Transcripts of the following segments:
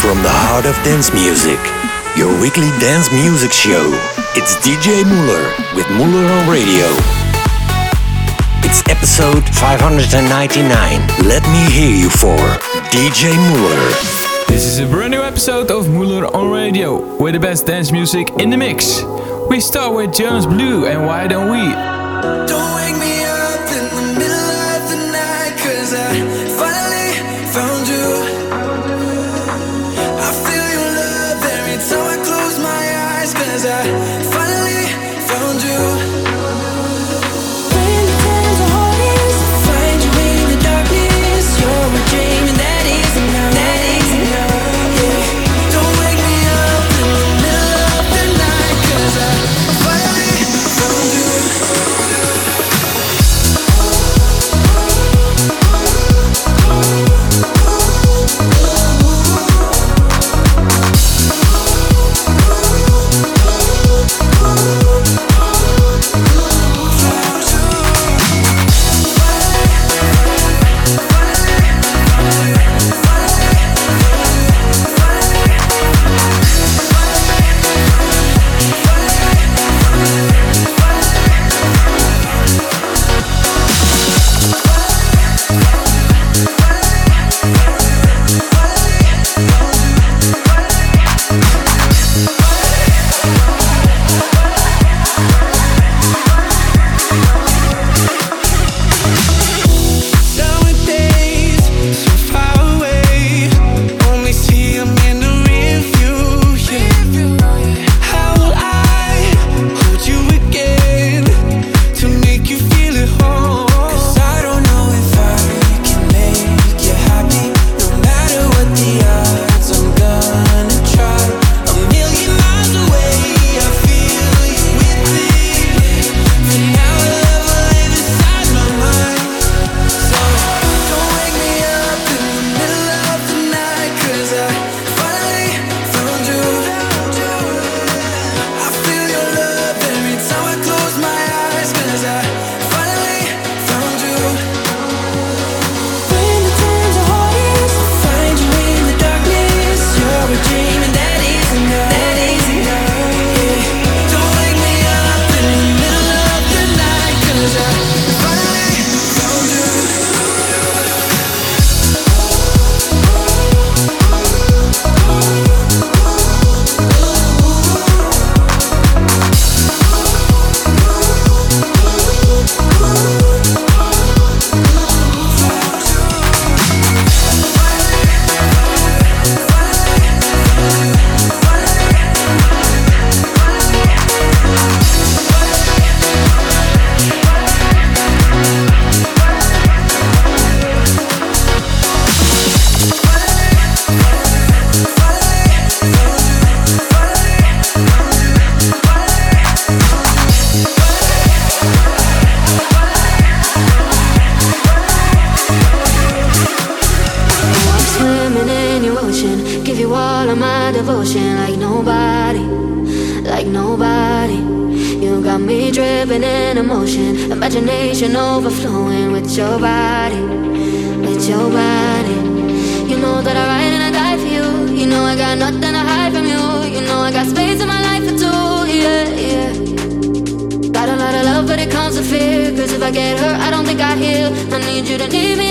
From the heart of dance music, your weekly dance music show. It's DJ Mueller with Mueller on Radio. It's episode 599. Let me hear you for DJ Mueller. This is a brand new episode of Mueller on Radio, with the best dance music in the mix. We start with Jonas Blue and Why Don't We? Don't wake me but I hide from you. You know I got space in my life for two, yeah, yeah. Got a lot of love, but it comes with fear. Cause if I get hurt, I don't think I heal. I need you to need me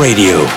Radio.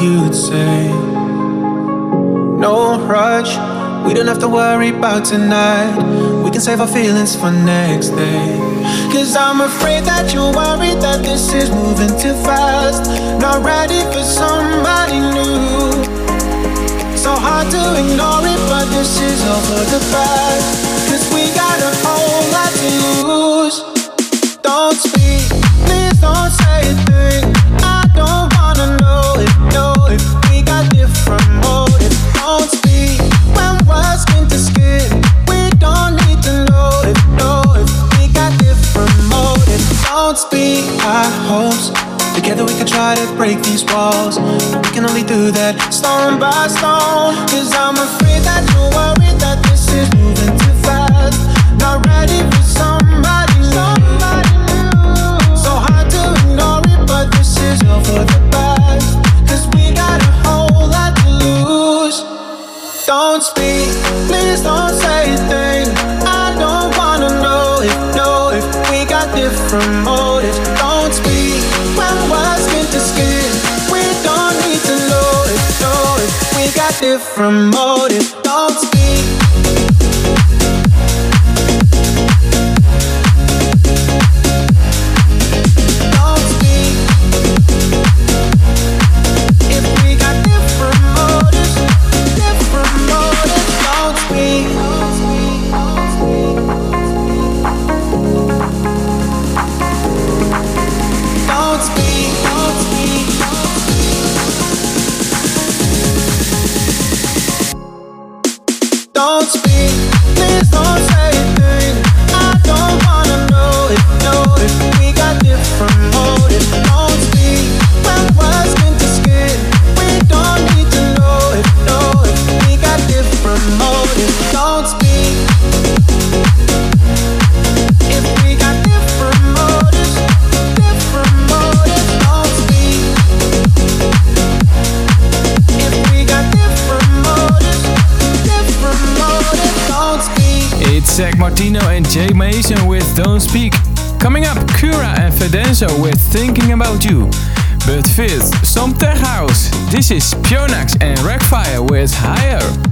you'd say. No rush, we don't have to worry about tonight. We can save our feelings for next day. Cause I'm afraid that you're worried that this is moving too fast. Not ready for somebody new. So hard to ignore it, but this is all for the best. Cause we got a whole lot to lose. Don't speak, please don't say a thing. try to break these walls. We can only do that stone by stone. Cause I'm afraid that you are. from all is Pionax and Rackfire with Higher.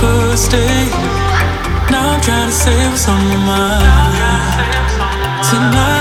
Saw it closely, you see the scars. Oh yeah. But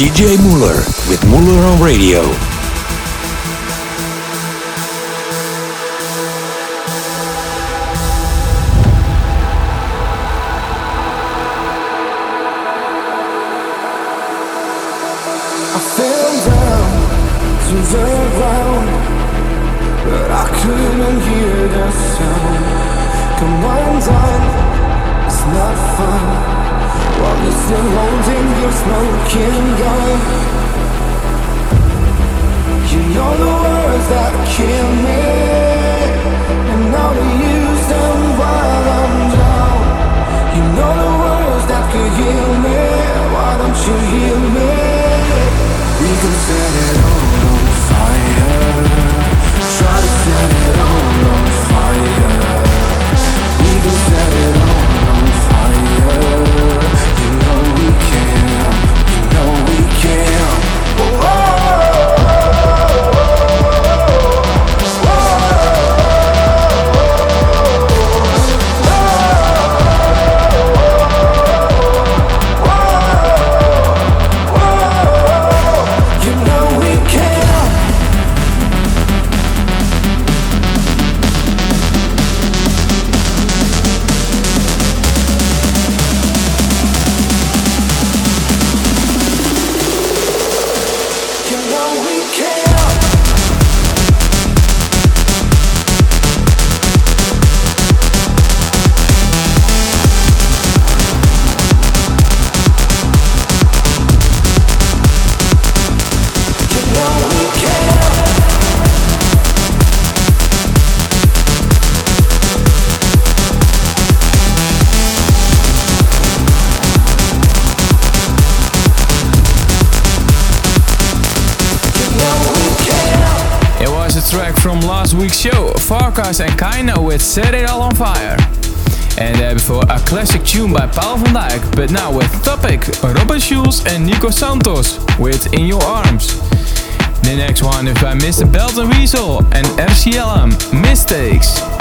DJ Mueller with Mueller on Radio. Last week's show, Farkas and Kaino with Set It All on Fire. And before a classic tune by Paul van Dyk, but now with Topic, Robin Schulz and Nico Santos with In Your Arms. The next one is by Mr. Belton Weasel and RCLM, Mistakes.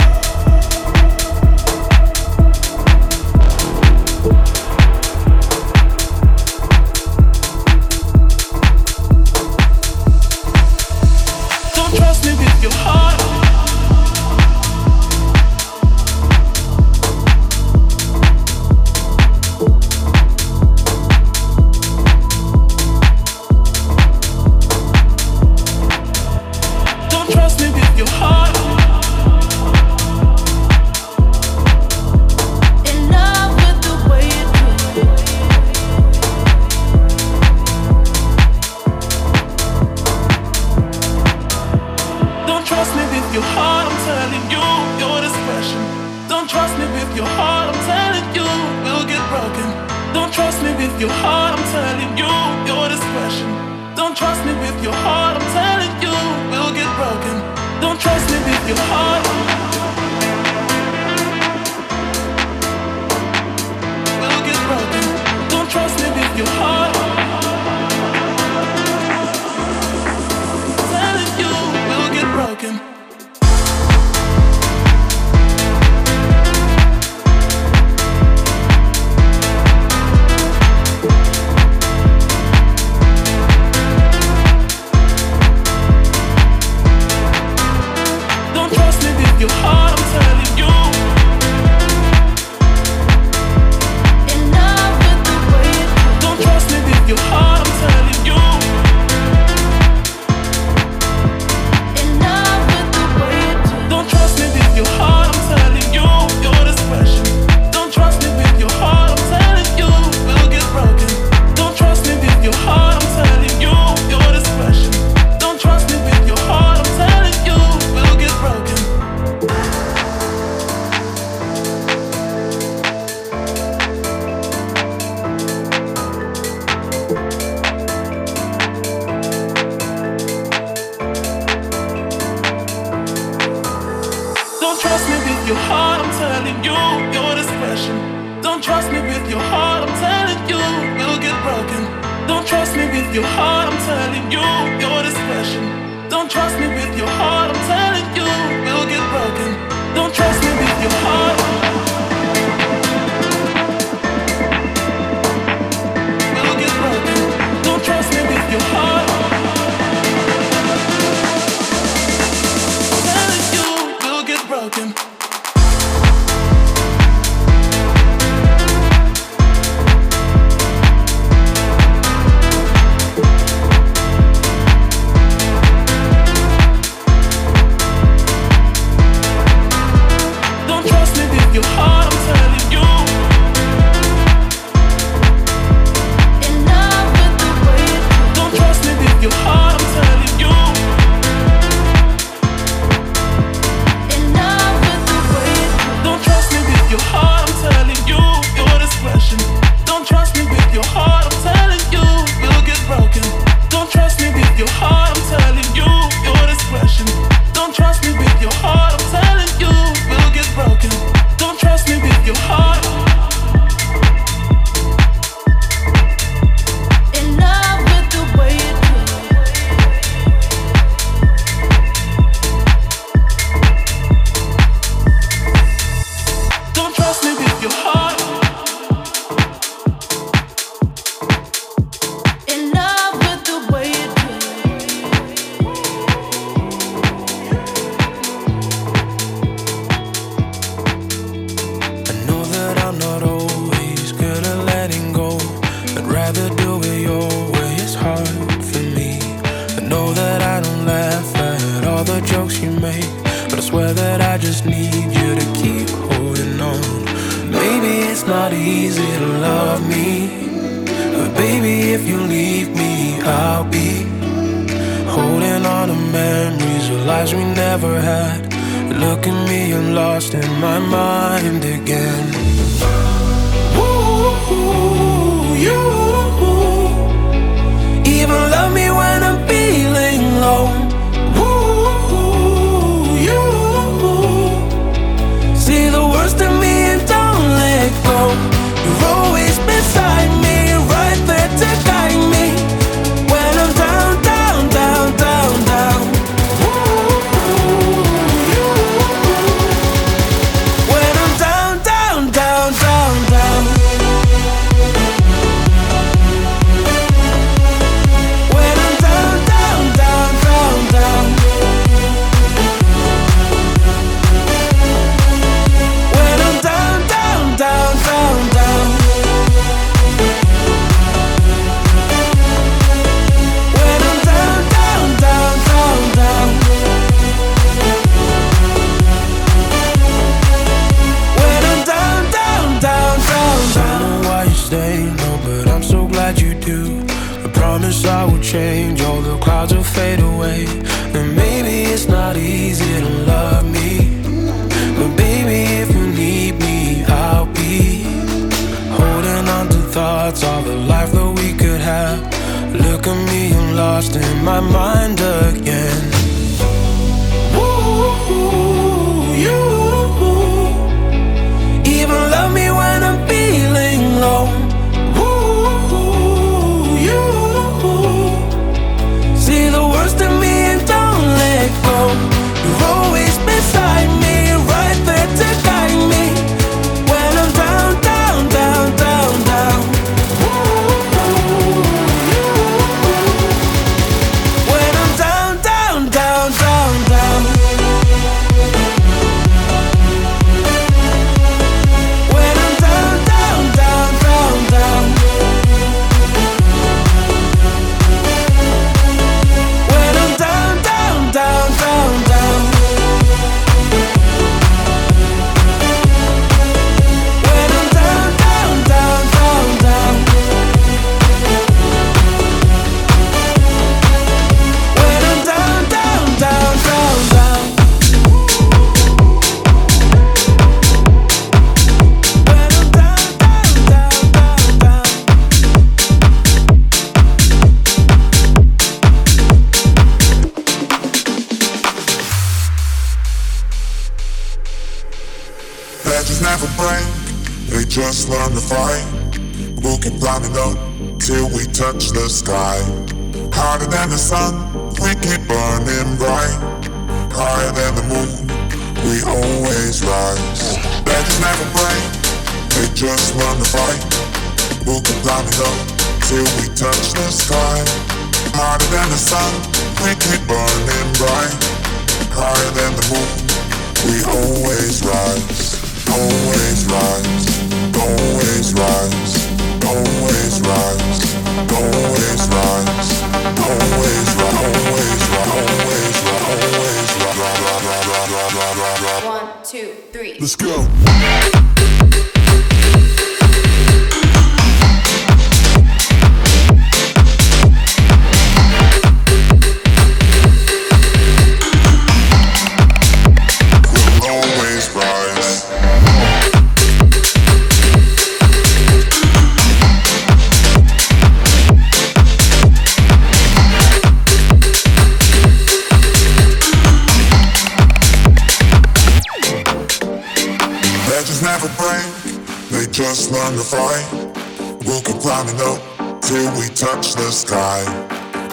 till we touch the sky.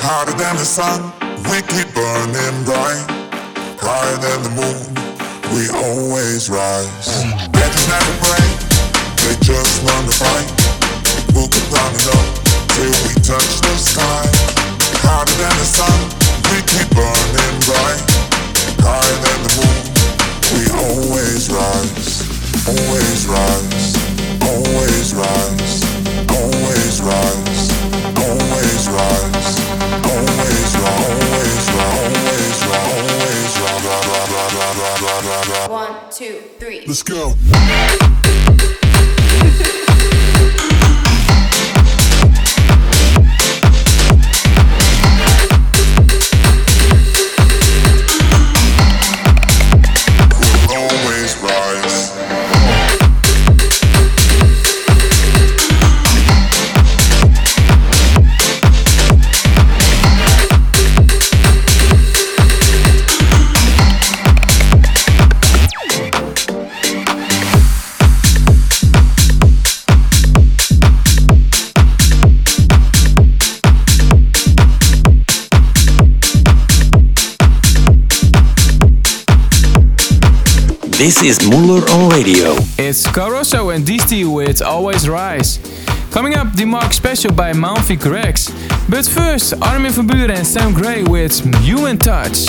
Hotter than the sun, we keep burning bright. Higher than the moon, we always rise. Legends never break, they just run the fight. We'll keep climbing up till we touch the sky. Hotter than the sun, we keep burning bright. Higher than the moon, we always rise. Always rise, always rise. One, two, three. Let's go. This is Mueller on radio. It's Caruso and DST with Always Rise. Coming up, the Mark special by Malfi Rex. But first, Armin van Buuren and Sam Gray with Human Touch.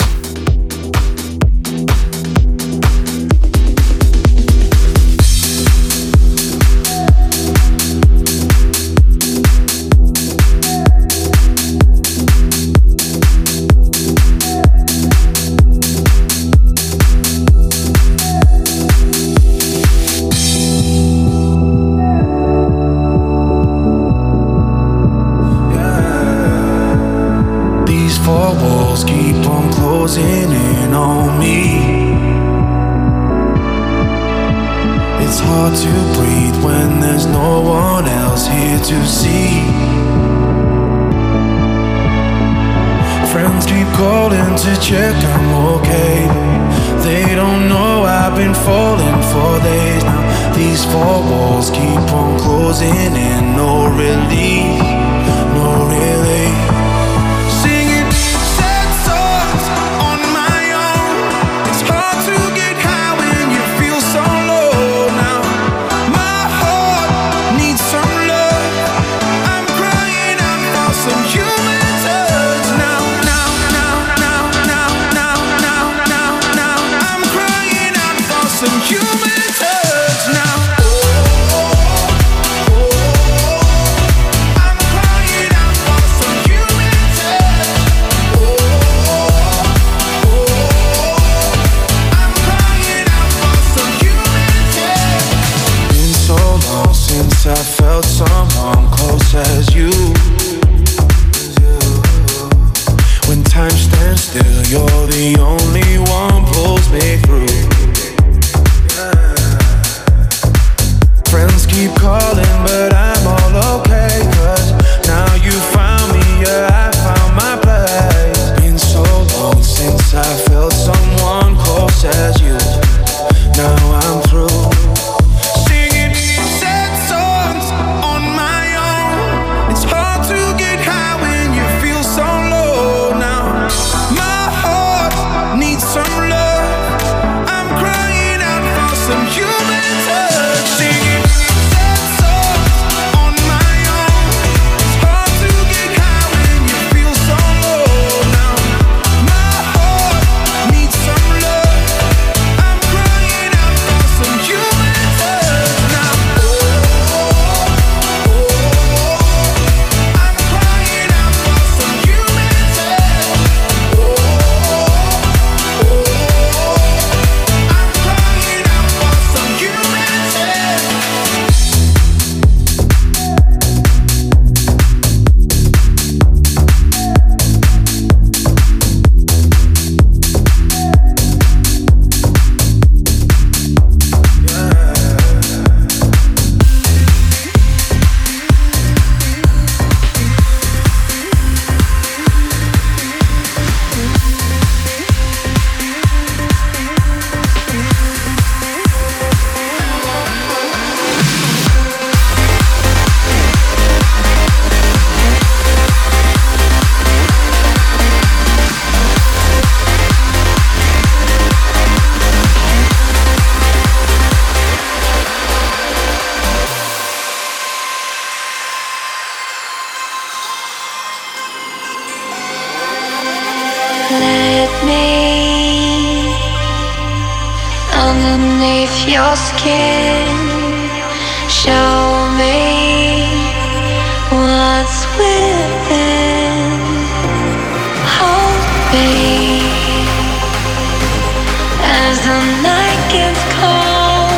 the night gets cold.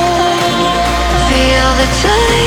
Feel the time.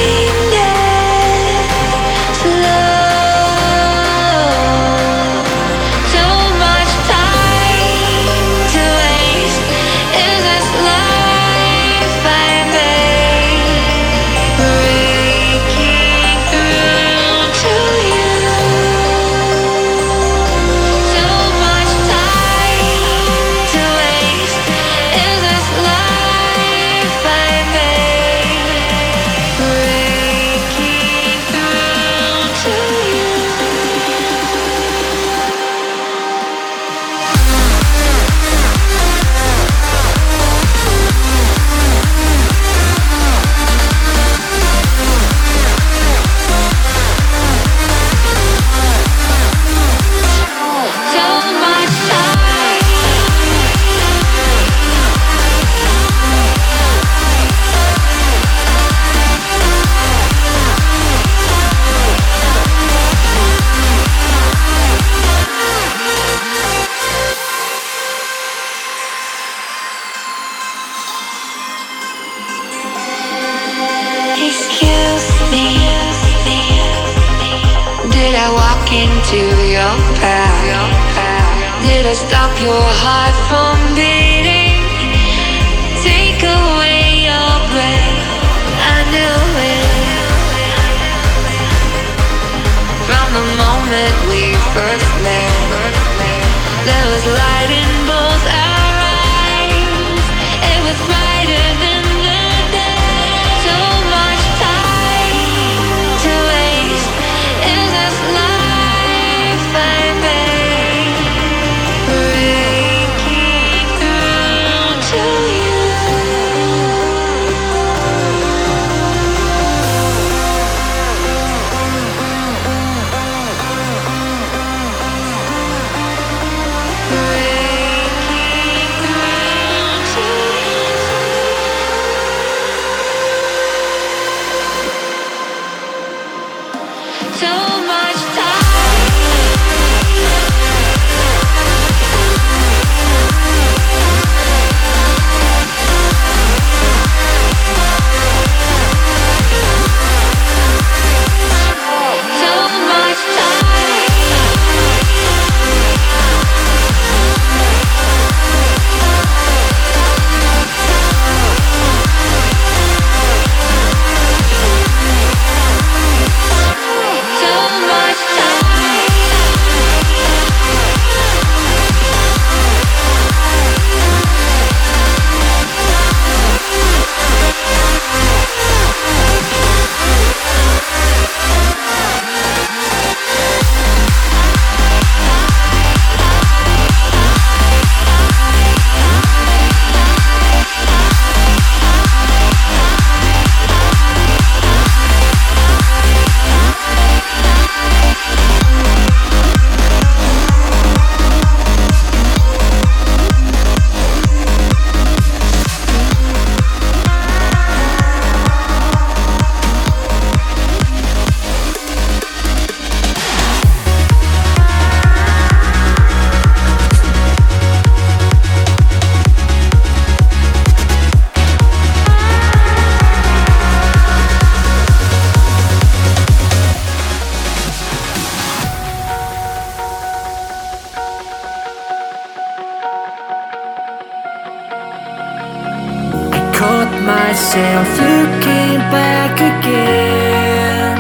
myself looking back again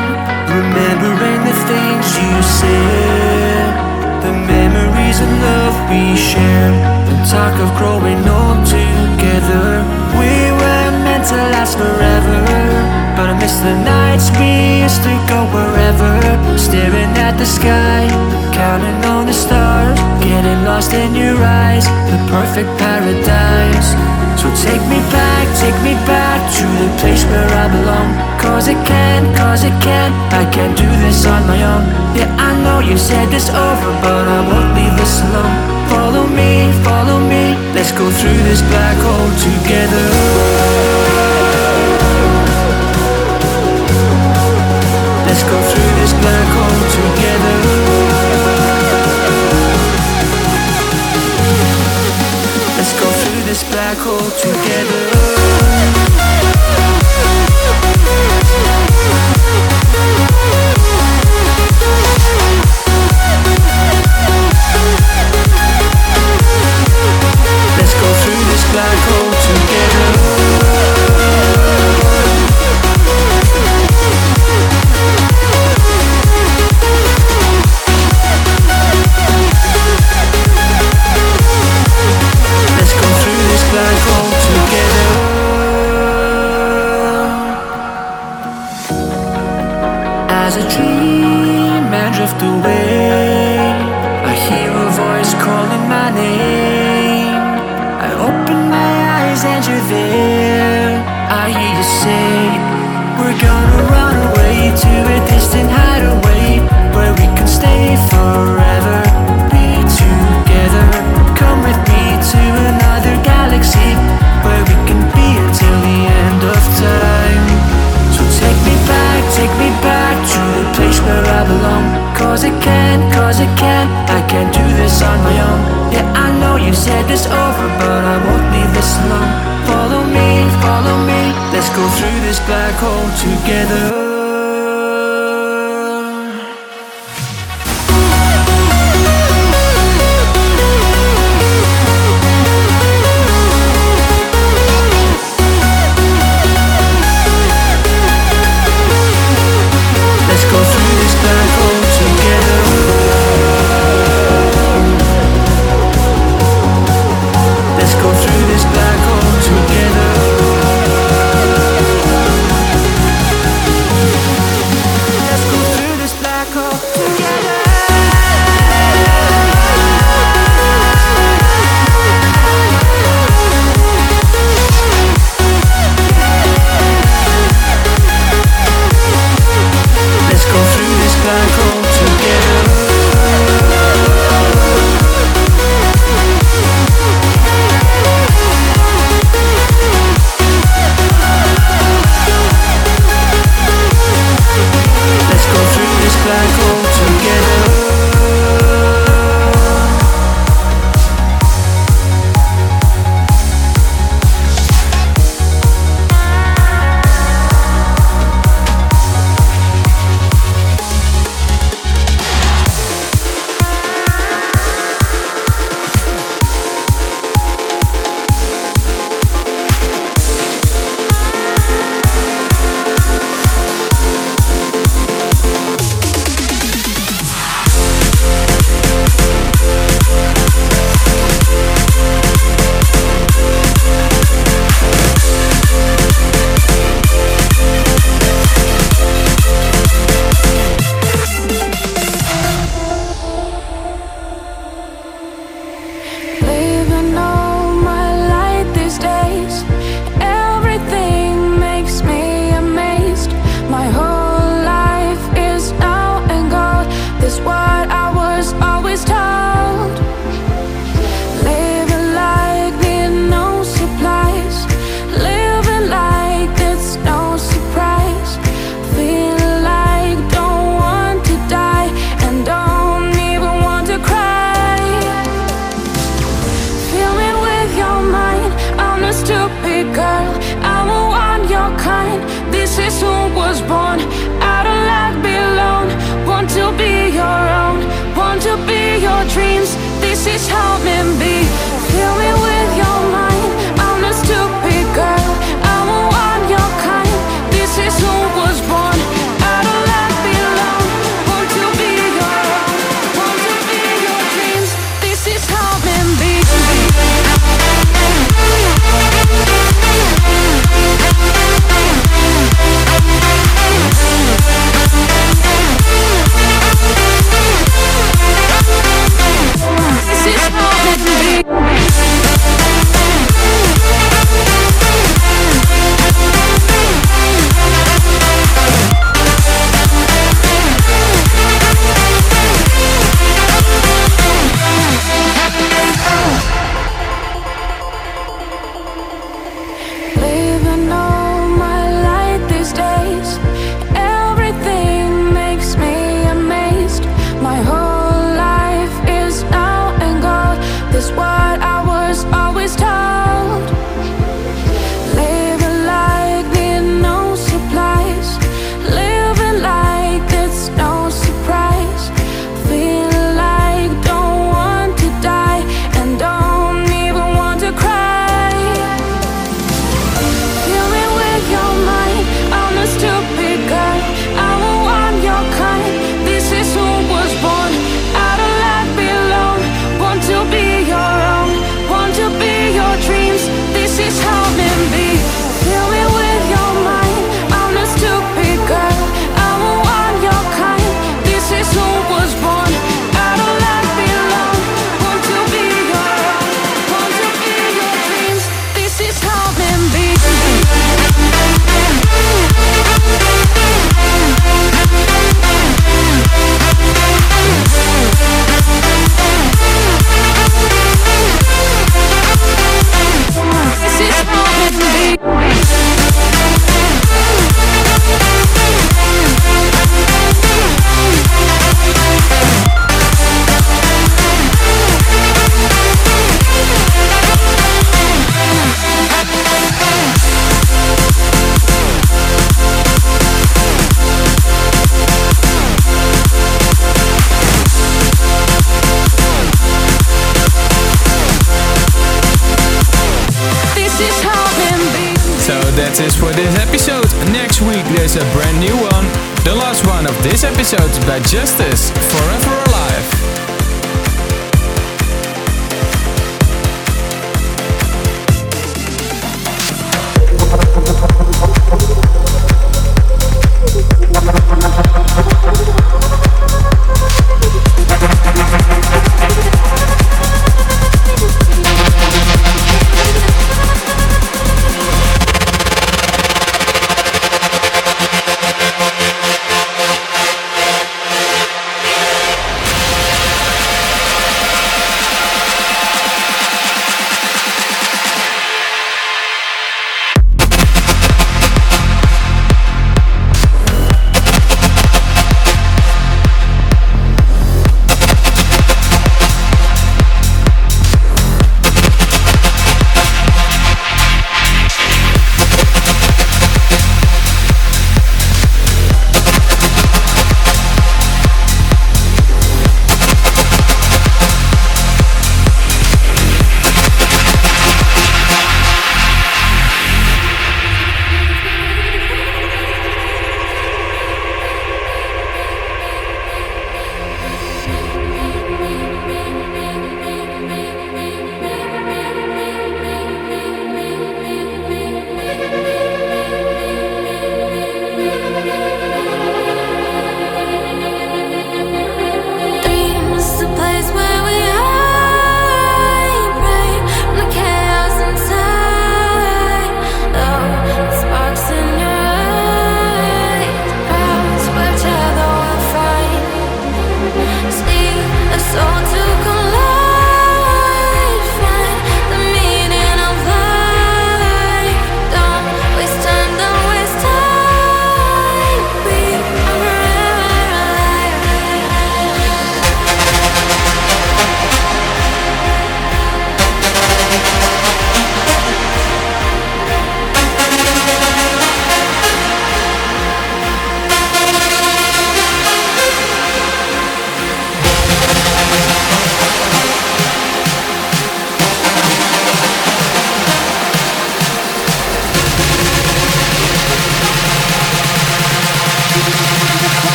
Remembering the things you said The memories and love we shared The talk of growing old together. We were meant to last forever But I miss the nights we used to go wherever Staring at the sky, counting on the stars Getting lost in your eyes, the perfect paradise. So take me back, take me back to the place where I belong. Cause I can, cause I can, I can't do this on my own. Yeah, I know you said it's over, but I won't leave this alone. Follow me, follow me, let's go through this black hole together. Let's go through this black hole together. cycle together. drift away. I hear a voice calling my name. I open my eyes and you're there. I hear you say, We're gonna run away to a distant hideaway where we can stay forever. Be together. Come with me to another galaxy where we can be until the end of time. So take me back, take me back to the place where I belong. Cause I can, cause I can I can't do this on my own. Yeah, I know you said it's over But I won't leave this alone. Follow me, follow me Let's go through this black hole together. this episode. Next week there's a brand new one. The last one of this episode by Justice.